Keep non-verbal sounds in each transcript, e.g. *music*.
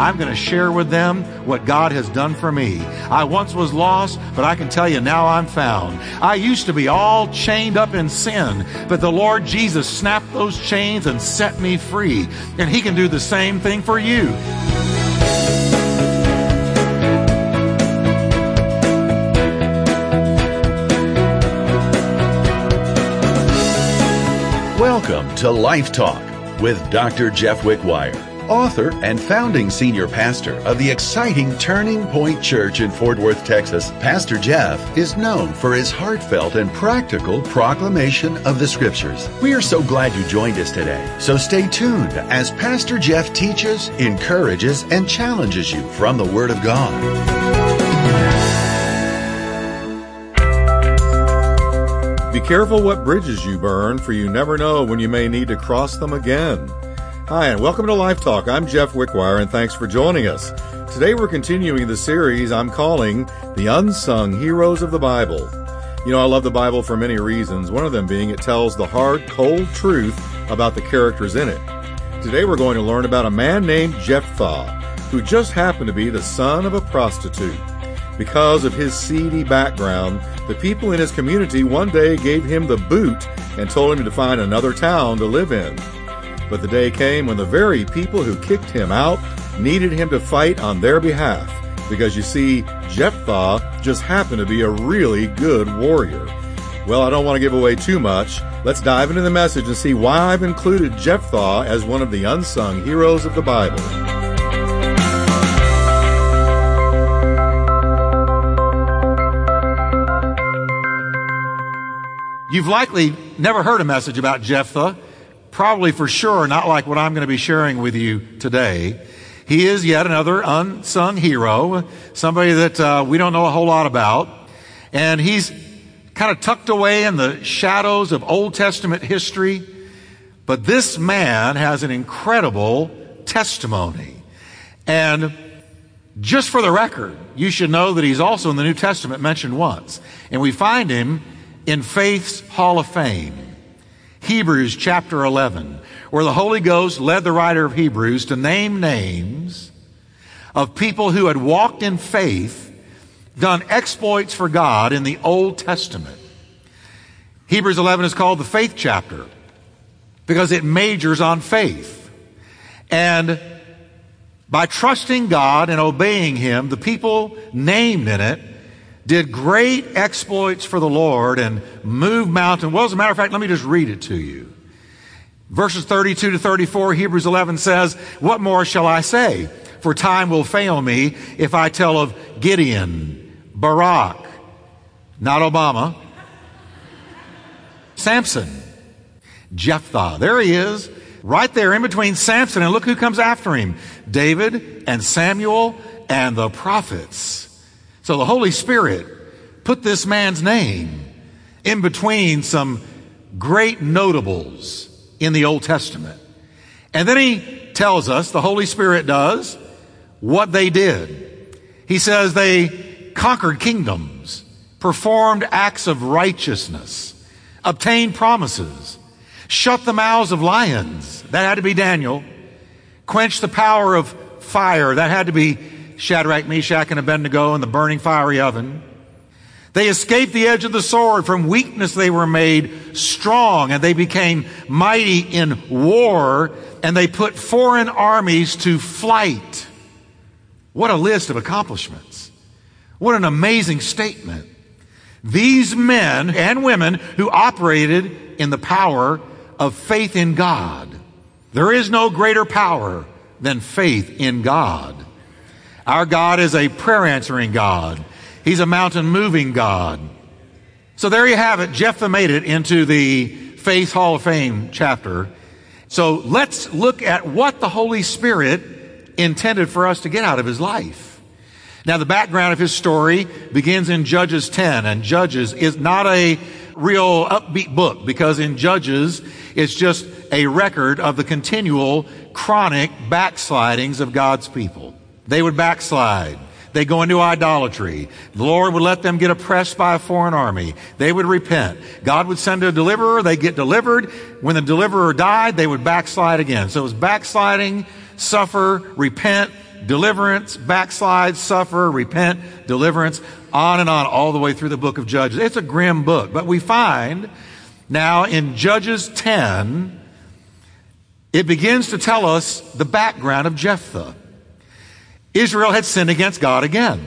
I'm going to share with them what God has done for me. I once was lost, but I can tell you now I'm found. I used to be all chained up in sin, but the Lord Jesus snapped those chains and set me free. And He can do the same thing for you. Welcome to Life Talk with Dr. Jeff Wickwire, author and founding senior pastor of the exciting Turning Point Church in Fort Worth, Texas. Pastor Jeff is known for his heartfelt and practical proclamation of the scriptures. We are so glad you joined us today. So stay tuned as Pastor Jeff teaches, encourages, and challenges you from the Word of God. Be careful what bridges you burn, for you never know when you may need to cross them again. Hi, and welcome to Life Talk. I'm Jeff Wickwire, and thanks for joining us. Today we're continuing the series I'm calling The Unsung Heroes of the Bible. You know, I love the Bible for many reasons, one of them being it tells the hard, cold truth about the characters in it. Today we're going to learn about a man named Jephthah, who just happened to be the son of a prostitute. Because of his seedy background, the people in his community one day gave him the boot and told him to find another town to live in. But the day came when the very people who kicked him out needed him to fight on their behalf. Because you see, Jephthah just happened to be a really good warrior. Well, I don't want to give away too much. Let's dive into the message and see why I've included Jephthah as one of the unsung heroes of the Bible. You've likely never heard a message about Jephthah, probably for sure not like what I'm going to be sharing with you today. He is yet another unsung hero, somebody that uh, we don't know a whole lot about. And he's kind of tucked away in the shadows of Old Testament history. But this man has an incredible testimony. And just for the record, you should know that he's also in the New Testament mentioned once. And we find him in Faith's Hall of Fame, Hebrews chapter 11, where the Holy Ghost led the writer of Hebrews to name names of people who had walked in faith, done exploits for God in the Old Testament. Hebrews 11 is called the faith chapter because it majors on faith. And by trusting God and obeying Him, the people named in it did great exploits for the Lord and moved mountains. Well, as a matter of fact, let me just read it to you. Verses 32 to 34, Hebrews 11 says, What more shall I say? For time will fail me if I tell of Gideon, Barak, not Obama, Samson, Jephthah. There he is, right there in between Samson, and look who comes after him David and Samuel and the prophets. So the Holy Spirit put this man's name in between some great notables in the Old Testament. And then he tells us, the Holy Spirit does, what they did. He says they conquered kingdoms, performed acts of righteousness, obtained promises, shut the mouths of lions. That had to be Daniel. Quenched the power of fire. That had to be Shadrach, Meshach, and Abednego in the burning fiery oven. They escaped the edge of the sword. From weakness they were made strong and they became mighty in war and they put foreign armies to flight. What a list of accomplishments. What an amazing statement. These men and women who operated in the power of faith in God. There is no greater power than faith in God. Our God is a prayer answering God. He's a mountain moving God. So there you have it. Jephthah made it into the Faith Hall of Fame chapter. So let's look at what the Holy Spirit intended for us to get out of his life. Now the background of his story begins in Judges 10 and Judges is not a real upbeat book because in Judges it's just a record of the continual chronic backslidings of God's people. They would backslide. They go into idolatry. The Lord would let them get oppressed by a foreign army. They would repent. God would send a deliverer. They get delivered. When the deliverer died, they would backslide again. So it was backsliding, suffer, repent, deliverance, backslide, suffer, repent, deliverance, on and on, all the way through the book of Judges. It's a grim book, but we find now in Judges 10, it begins to tell us the background of Jephthah. Israel had sinned against God again.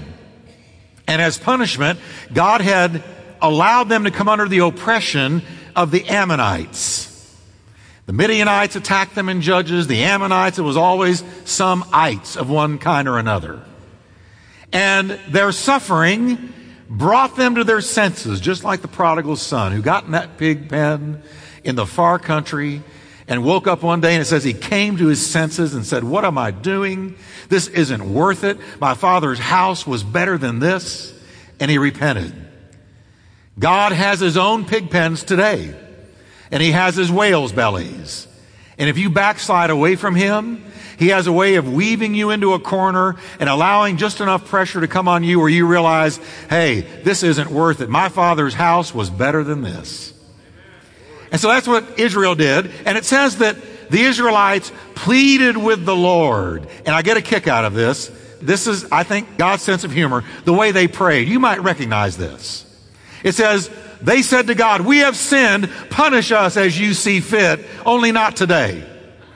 And as punishment, God had allowed them to come under the oppression of the Ammonites. The Midianites attacked them in Judges. The Ammonites, it was always some ites of one kind or another. And their suffering brought them to their senses, just like the prodigal son who got in that pig pen in the far country and woke up one day and it says he came to his senses and said, What am I doing? This isn't worth it. My father's house was better than this. And he repented. God has his own pig pens today, and he has his whale's bellies. And if you backslide away from him, he has a way of weaving you into a corner and allowing just enough pressure to come on you where you realize, hey, this isn't worth it. My father's house was better than this. And so that's what Israel did. And it says that the Israelites pleaded with the Lord. And I get a kick out of this. This is, I think, God's sense of humor. The way they prayed. You might recognize this. It says, they said to God, we have sinned. Punish us as you see fit, only not today.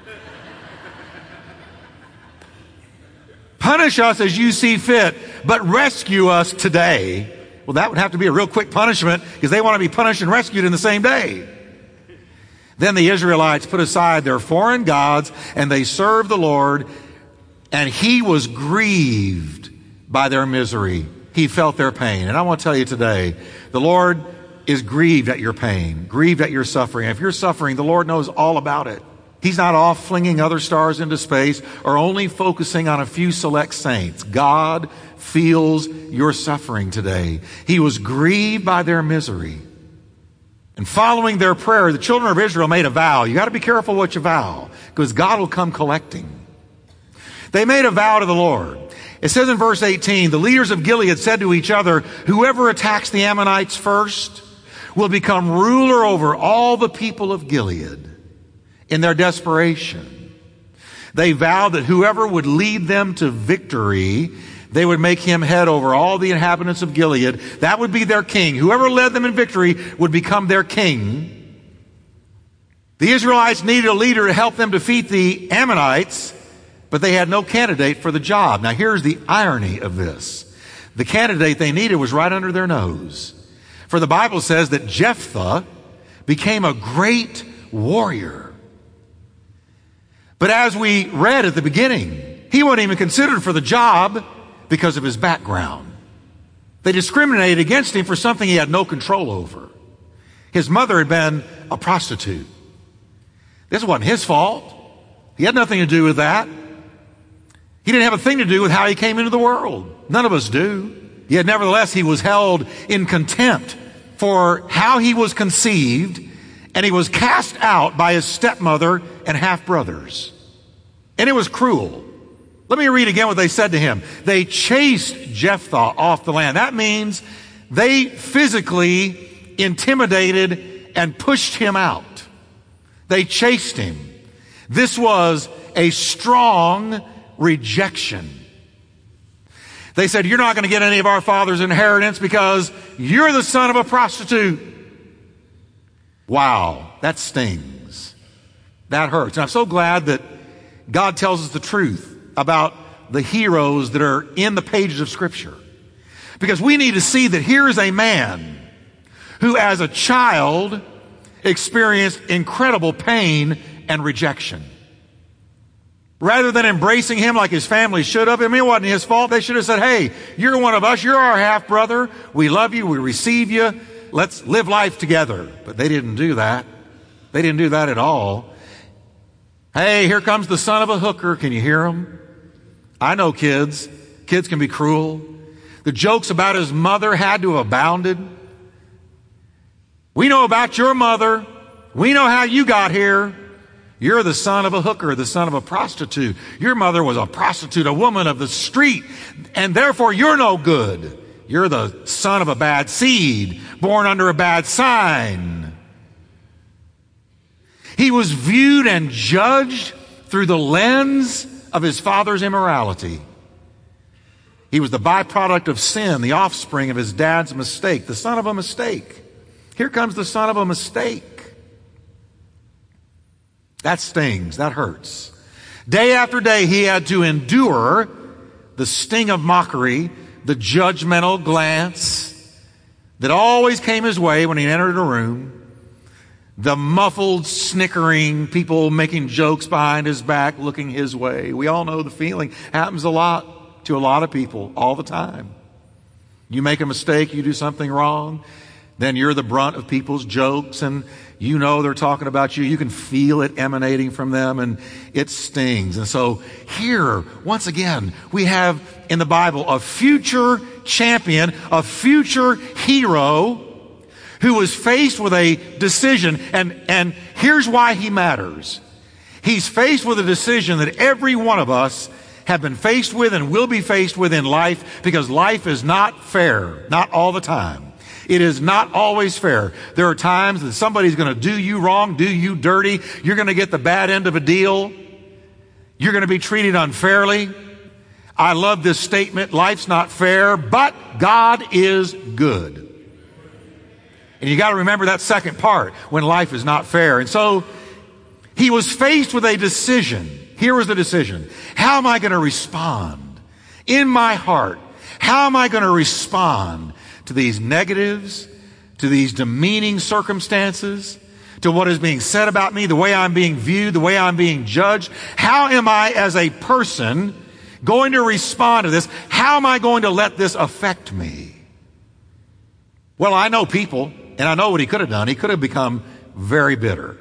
*laughs* Punish us as you see fit, but rescue us today. Well, that would have to be a real quick punishment because they want to be punished and rescued in the same day. Then the Israelites put aside their foreign gods and they served the Lord, and he was grieved by their misery. He felt their pain. And I want to tell you today, the Lord is grieved at your pain, grieved at your suffering. If you're suffering, the Lord knows all about it. He's not off flinging other stars into space or only focusing on a few select saints. God feels your suffering today. He was grieved by their misery. And following their prayer, the children of Israel made a vow. You got to be careful what you vow because God will come collecting. They made a vow to the Lord. It says in verse 18, the leaders of Gilead said to each other, whoever attacks the Ammonites first will become ruler over all the people of Gilead in their desperation. They vowed that whoever would lead them to victory they would make him head over all the inhabitants of Gilead. That would be their king. Whoever led them in victory would become their king. The Israelites needed a leader to help them defeat the Ammonites, but they had no candidate for the job. Now here's the irony of this. The candidate they needed was right under their nose. For the Bible says that Jephthah became a great warrior. But as we read at the beginning, he wasn't even considered for the job because of his background. They discriminated against him for something he had no control over. His mother had been a prostitute. This wasn't his fault. He had nothing to do with that. He didn't have a thing to do with how he came into the world. None of us do. Yet nevertheless, he was held in contempt for how he was conceived, and he was cast out by his stepmother and half brothers. And it was cruel. Let me read again what they said to him. They chased Jephthah off the land. That means they physically intimidated and pushed him out. They chased him. This was a strong rejection. They said, You're not going to get any of our father's inheritance because you're the son of a prostitute. Wow, that stings. That hurts. And I'm so glad that God tells us the truth about the heroes that are in the pages of Scripture. Because we need to see that here is a man who, as a child, experienced incredible pain and rejection. Rather than embracing him like his family should have, I mean, it wasn't his fault. They should have said, Hey, you're one of us. You're our half brother. We love you. We receive you. Let's live life together. But they didn't do that. They didn't do that at all. Hey, here comes the son of a hooker. Can you hear him? I know kids. Kids can be cruel. The jokes about his mother had to have abounded. We know about your mother. We know how you got here. You're the son of a hooker, the son of a prostitute. Your mother was a prostitute, a woman of the street, and therefore you're no good. You're the son of a bad seed, born under a bad sign. He was viewed and judged through the lens of his father's immorality. He was the byproduct of sin, the offspring of his dad's mistake, the son of a mistake. Here comes the son of a mistake. That stings. That hurts. Day after day, he had to endure the sting of mockery, the judgmental glance that always came his way when he entered a room, the muffled snickering, people making jokes behind his back, looking his way. We all know the feeling. Happens a lot to a lot of people all the time. You make a mistake, you do something wrong, then you're the brunt of people's jokes and you know they're talking about you. You can feel it emanating from them and it stings. And so here, once again, we have in the Bible a future champion, a future hero who was faced with a decision and, and here's why he matters. He's faced with a decision that every one of us have been faced with and will be faced with in life because life is not fair, not all the time. It is not always fair. There are times that somebody's going to do you wrong, do you dirty. You're going to get the bad end of a deal. You're going to be treated unfairly. I love this statement. Life's not fair, but God is good. And you got to remember that second part when life is not fair. And so he was faced with a decision. Here was the decision. How am I going to respond in my heart? How am I going to respond to these negatives, to these demeaning circumstances, to what is being said about me, the way I'm being viewed, the way I'm being judged. How am I as a person going to respond to this? How am I going to let this affect me? Well, I know people, and I know what he could have done. He could have become very bitter.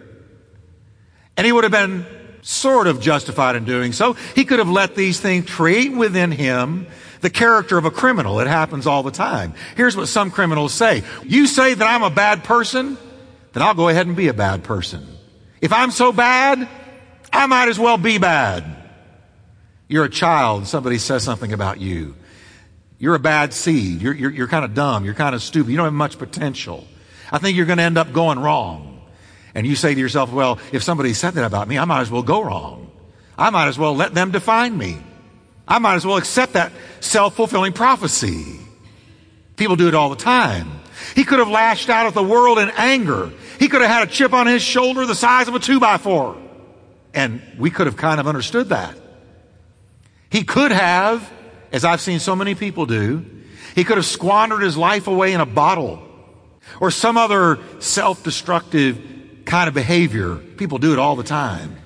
And he would have been sort of justified in doing so. He could have let these things create within him the character of a criminal. It happens all the time. Here's what some criminals say. You say that I'm a bad person, then I'll go ahead and be a bad person. If I'm so bad, I might as well be bad. You're a child, somebody says something about you. You're a bad seed. You're, you're, you're kind of dumb. You're kind of stupid. You don't have much potential. I think you're going to end up going wrong. And you say to yourself, well, if somebody said that about me, I might as well go wrong. I might as well let them define me. I might as well accept that self-fulfilling prophecy. People do it all the time. He could have lashed out at the world in anger. He could have had a chip on his shoulder the size of a two by four. And we could have kind of understood that. He could have, as I've seen so many people do, he could have squandered his life away in a bottle or some other self-destructive kind of behavior. People do it all the time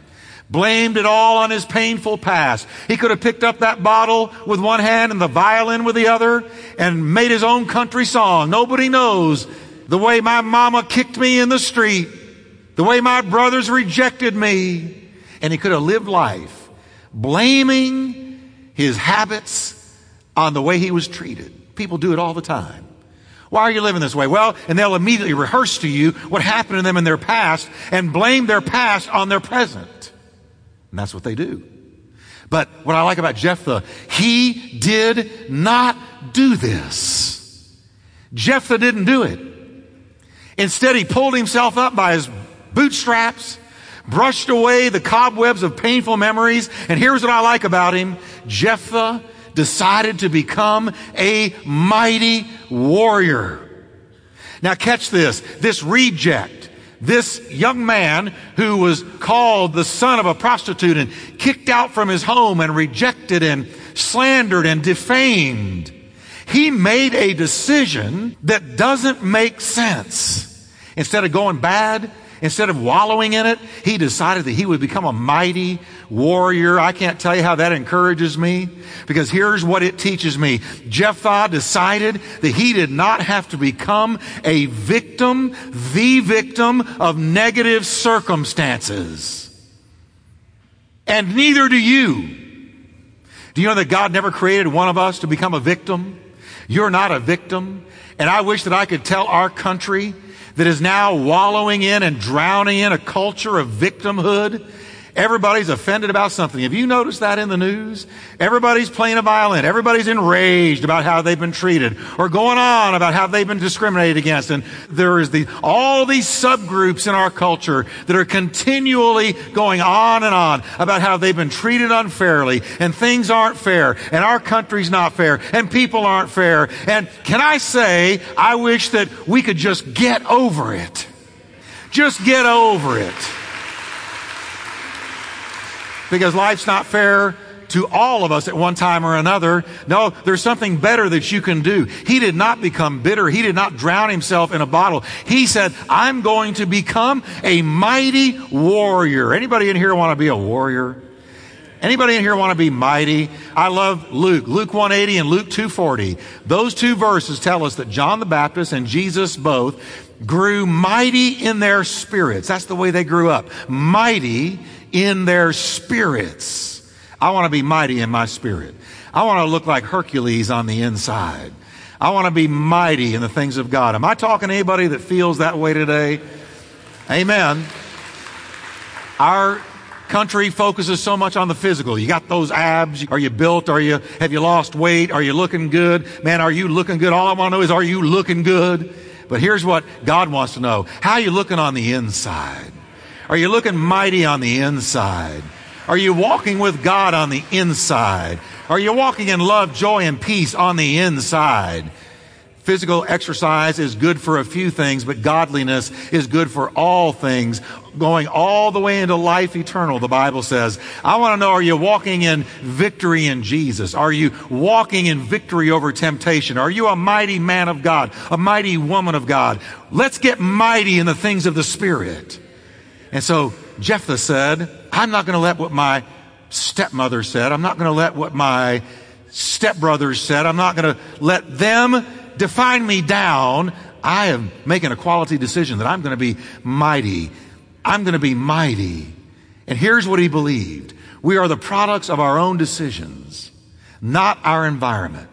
blamed it all on his painful past. He could have picked up that bottle with one hand and the violin with the other and made his own country song. Nobody knows the way my mama kicked me in the street, the way my brothers rejected me. And he could have lived life blaming his habits on the way he was treated. People do it all the time. Why are you living this way? Well, and they'll immediately rehearse to you what happened to them in their past and blame their past on their present. And that's what they do. But what I like about Jephthah, he did not do this. Jephthah didn't do it. Instead, he pulled himself up by his bootstraps, brushed away the cobwebs of painful memories, and here's what I like about him. Jephthah decided to become a mighty warrior. Now catch this. This reject this young man who was called the son of a prostitute and kicked out from his home and rejected and slandered and defamed. He made a decision that doesn't make sense. Instead of going bad, Instead of wallowing in it, he decided that he would become a mighty warrior. I can't tell you how that encourages me because here's what it teaches me. Jephthah decided that he did not have to become a victim, the victim of negative circumstances. And neither do you. Do you know that God never created one of us to become a victim? You're not a victim. And I wish that I could tell our country that is now wallowing in and drowning in a culture of victimhood Everybody's offended about something. Have you noticed that in the news? Everybody's playing a violin. Everybody's enraged about how they've been treated or going on about how they've been discriminated against. And there is the, all these subgroups in our culture that are continually going on and on about how they've been treated unfairly and things aren't fair and our country's not fair and people aren't fair. And can I say, I wish that we could just get over it. Just get over it because life's not fair to all of us at one time or another. No, there's something better that you can do. He did not become bitter. He did not drown himself in a bottle. He said, I'm going to become a mighty warrior. Anybody in here want to be a warrior? Anybody in here want to be mighty? I love Luke, Luke 180 and Luke 240. Those two verses tell us that John the Baptist and Jesus both grew mighty in their spirits. That's the way they grew up. Mighty in their spirits. I want to be mighty in my spirit. I want to look like Hercules on the inside. I want to be mighty in the things of God. Am I talking to anybody that feels that way today? Amen. Our country focuses so much on the physical. You got those abs. Are you built? Are you, have you lost weight? Are you looking good? Man, are you looking good? All I want to know is, are you looking good? But here's what God wants to know. How are you looking on the inside? Are you looking mighty on the inside? Are you walking with God on the inside? Are you walking in love, joy, and peace on the inside? Physical exercise is good for a few things, but godliness is good for all things, going all the way into life eternal, the Bible says. I want to know, are you walking in victory in Jesus? Are you walking in victory over temptation? Are you a mighty man of God, a mighty woman of God? Let's get mighty in the things of the Spirit. And so Jephthah said, I'm not going to let what my stepmother said. I'm not going to let what my stepbrothers said. I'm not going to let them define me down. I am making a quality decision that I'm going to be mighty. I'm going to be mighty. And here's what he believed. We are the products of our own decisions, not our environment.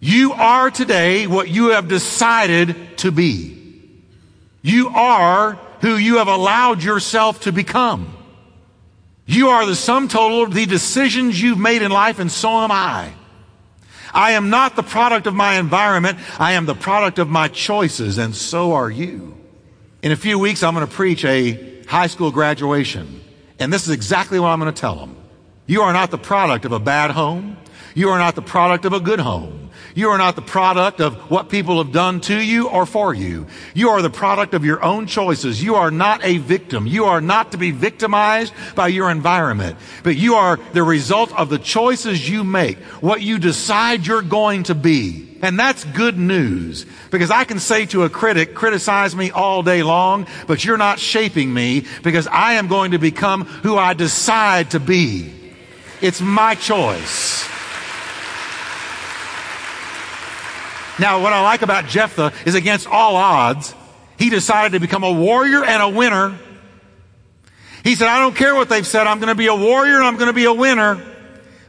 You are today what you have decided to be. You are who you have allowed yourself to become. You are the sum total of the decisions you've made in life, and so am I. I am not the product of my environment. I am the product of my choices, and so are you. In a few weeks, I'm going to preach a high school graduation, and this is exactly what I'm going to tell them. You are not the product of a bad home. You are not the product of a good home. You are not the product of what people have done to you or for you. You are the product of your own choices. You are not a victim. You are not to be victimized by your environment, but you are the result of the choices you make, what you decide you're going to be. And that's good news because I can say to a critic, criticize me all day long, but you're not shaping me because I am going to become who I decide to be. It's my choice. Now, what I like about Jephthah is against all odds, he decided to become a warrior and a winner. He said, I don't care what they've said. I'm going to be a warrior and I'm going to be a winner.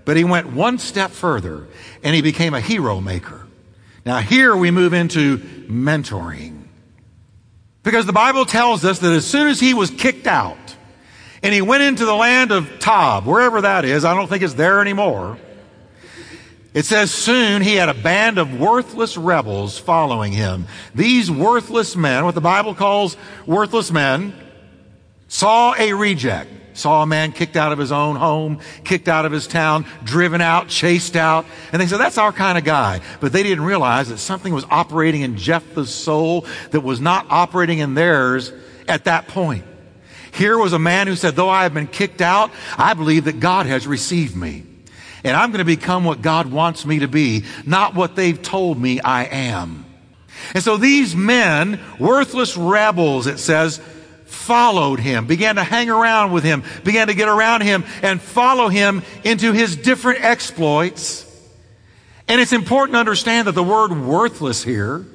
But he went one step further and he became a hero maker. Now here we move into mentoring. Because the Bible tells us that as soon as he was kicked out and he went into the land of Tob, wherever that is, I don't think it's there anymore. It says soon he had a band of worthless rebels following him. These worthless men, what the Bible calls worthless men, saw a reject. Saw a man kicked out of his own home, kicked out of his town, driven out, chased out. And they said, that's our kind of guy. But they didn't realize that something was operating in Jephthah's soul that was not operating in theirs at that point. Here was a man who said, though I have been kicked out, I believe that God has received me. And I'm going to become what God wants me to be, not what they've told me I am. And so these men, worthless rebels, it says, followed him, began to hang around with him, began to get around him and follow him into his different exploits. And it's important to understand that the word worthless here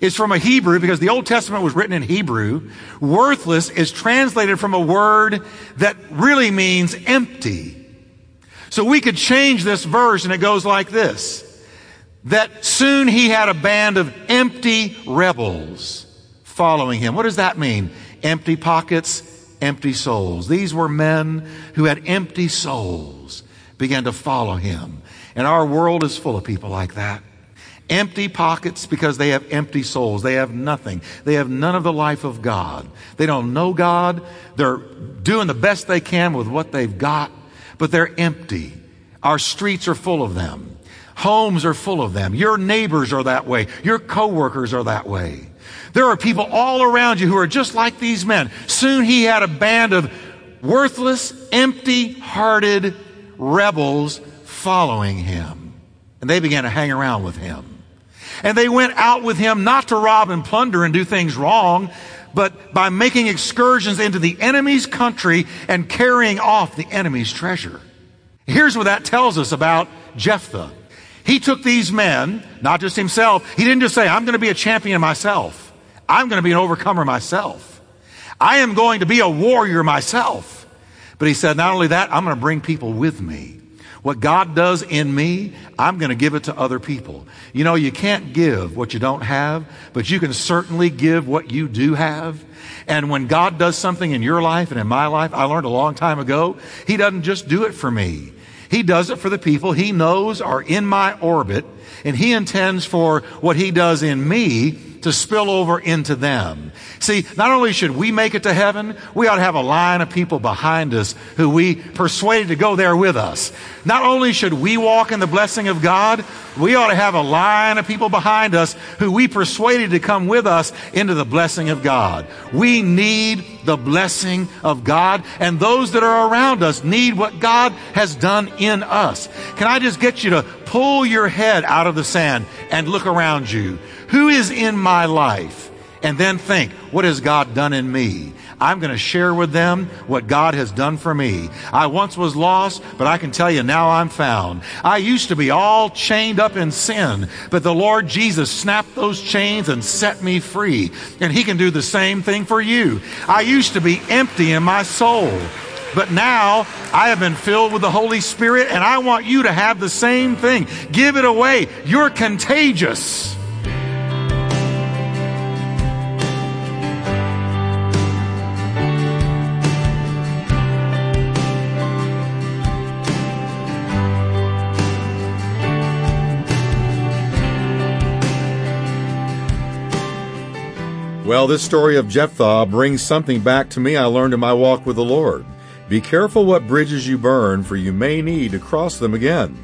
is from a Hebrew because the Old Testament was written in Hebrew. Worthless is translated from a word that really means empty. So we could change this verse and it goes like this. That soon he had a band of empty rebels following him. What does that mean? Empty pockets, empty souls. These were men who had empty souls began to follow him. And our world is full of people like that. Empty pockets because they have empty souls. They have nothing. They have none of the life of God. They don't know God. They're doing the best they can with what they've got, but they're empty. Our streets are full of them. Homes are full of them. Your neighbors are that way. Your coworkers are that way. There are people all around you who are just like these men. Soon he had a band of worthless, empty hearted rebels following him. And they began to hang around with him. And they went out with him not to rob and plunder and do things wrong, but by making excursions into the enemy's country and carrying off the enemy's treasure. Here's what that tells us about Jephthah. He took these men, not just himself. He didn't just say, I'm going to be a champion myself. I'm going to be an overcomer myself. I am going to be a warrior myself. But he said, not only that, I'm going to bring people with me. What God does in me, I'm going to give it to other people. You know, you can't give what you don't have, but you can certainly give what you do have. And when God does something in your life and in my life, I learned a long time ago, He doesn't just do it for me. He does it for the people He knows are in my orbit, and He intends for what He does in me to spill over into them. See, not only should we make it to heaven, we ought to have a line of people behind us who we persuaded to go there with us. Not only should we walk in the blessing of God, we ought to have a line of people behind us who we persuaded to come with us into the blessing of God. We need the blessing of God, and those that are around us need what God has done in us. Can I just get you to pull your head out of the sand and look around you? Who is in my life? And then think, what has God done in me? I'm going to share with them what God has done for me. I once was lost, but I can tell you now I'm found. I used to be all chained up in sin, but the Lord Jesus snapped those chains and set me free. And He can do the same thing for you. I used to be empty in my soul. But now I have been filled with the Holy Spirit and I want you to have the same thing. Give it away. You're contagious. Well, this story of Jephthah brings something back to me I learned in my walk with the Lord. Be careful what bridges you burn, for you may need to cross them again.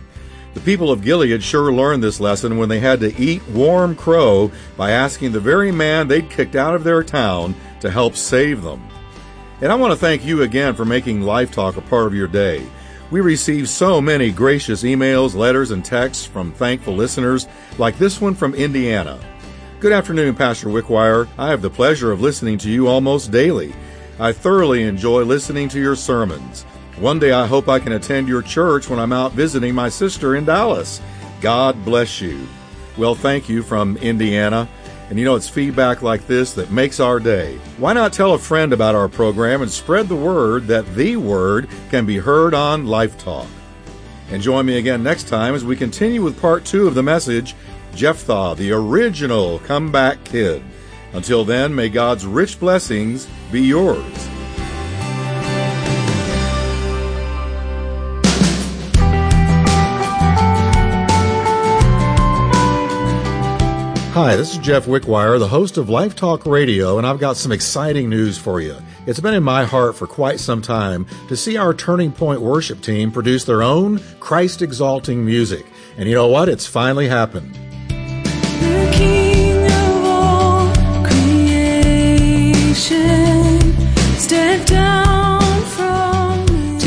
The people of Gilead sure learned this lesson when they had to eat warm crow by asking the very man they'd kicked out of their town to help save them. And I want to thank you again for making Life Talk a part of your day. We receive so many gracious emails, letters, and texts from thankful listeners, like this one from Indiana. Good afternoon, Pastor Wickwire. I have the pleasure of listening to you almost daily. I thoroughly enjoy listening to your sermons. One day I hope I can attend your church when I'm out visiting my sister in Dallas. God bless you. Well, thank you from Indiana. And you know, it's feedback like this that makes our day. Why not tell a friend about our program and spread the word that the word can be heard on Life Talk? And join me again next time as we continue with part two of the message Jephthah, the original comeback kid. Until then, may God's rich blessings be yours. Hi, this is Jeff Wickwire, the host of Life Talk Radio, and I've got some exciting news for you. It's been in my heart for quite some time to see our Turning Point worship team produce their own Christ exalting music. And you know what? It's finally happened.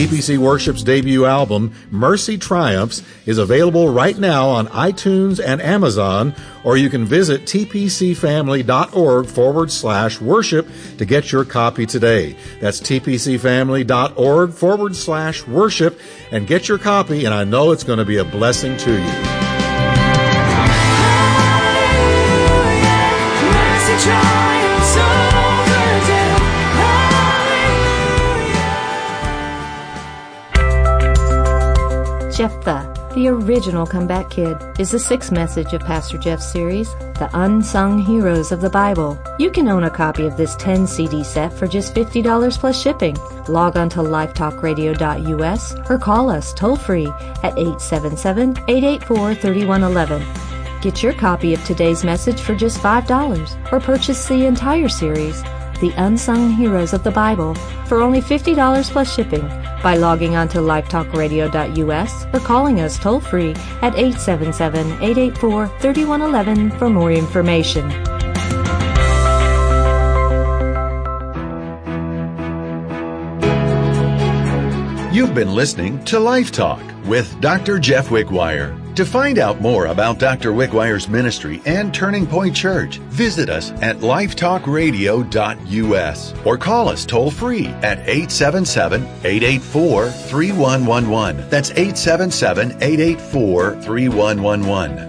TPC Worship's debut album, Mercy Triumphs, is available right now on iTunes and Amazon, or you can visit tpcfamily.org forward slash worship to get your copy today. That's tpcfamily.org forward slash worship and get your copy, and I know it's going to be a blessing to you. Jephthah The original Comeback Kid is the sixth message of Pastor Jeff's series, The Unsung Heroes of the Bible. You can own a copy of this 10 CD set for just $50 plus shipping. Log on to lifetalkradio.us or call us toll free at 877 884 3111. Get your copy of today's message for just $5 or purchase the entire series, The Unsung Heroes of the Bible, for only $50 plus shipping by logging on to lifetalkradio.us or calling us toll free at 877 884 3111 for more information. You've been listening to Life Talk with Dr. Jeff Wickwire. To find out more about Dr. Wickwire's ministry and Turning Point Church, visit us at lifetalkradio.us or call us toll free at 877-884-3111. That's 877-884-3111.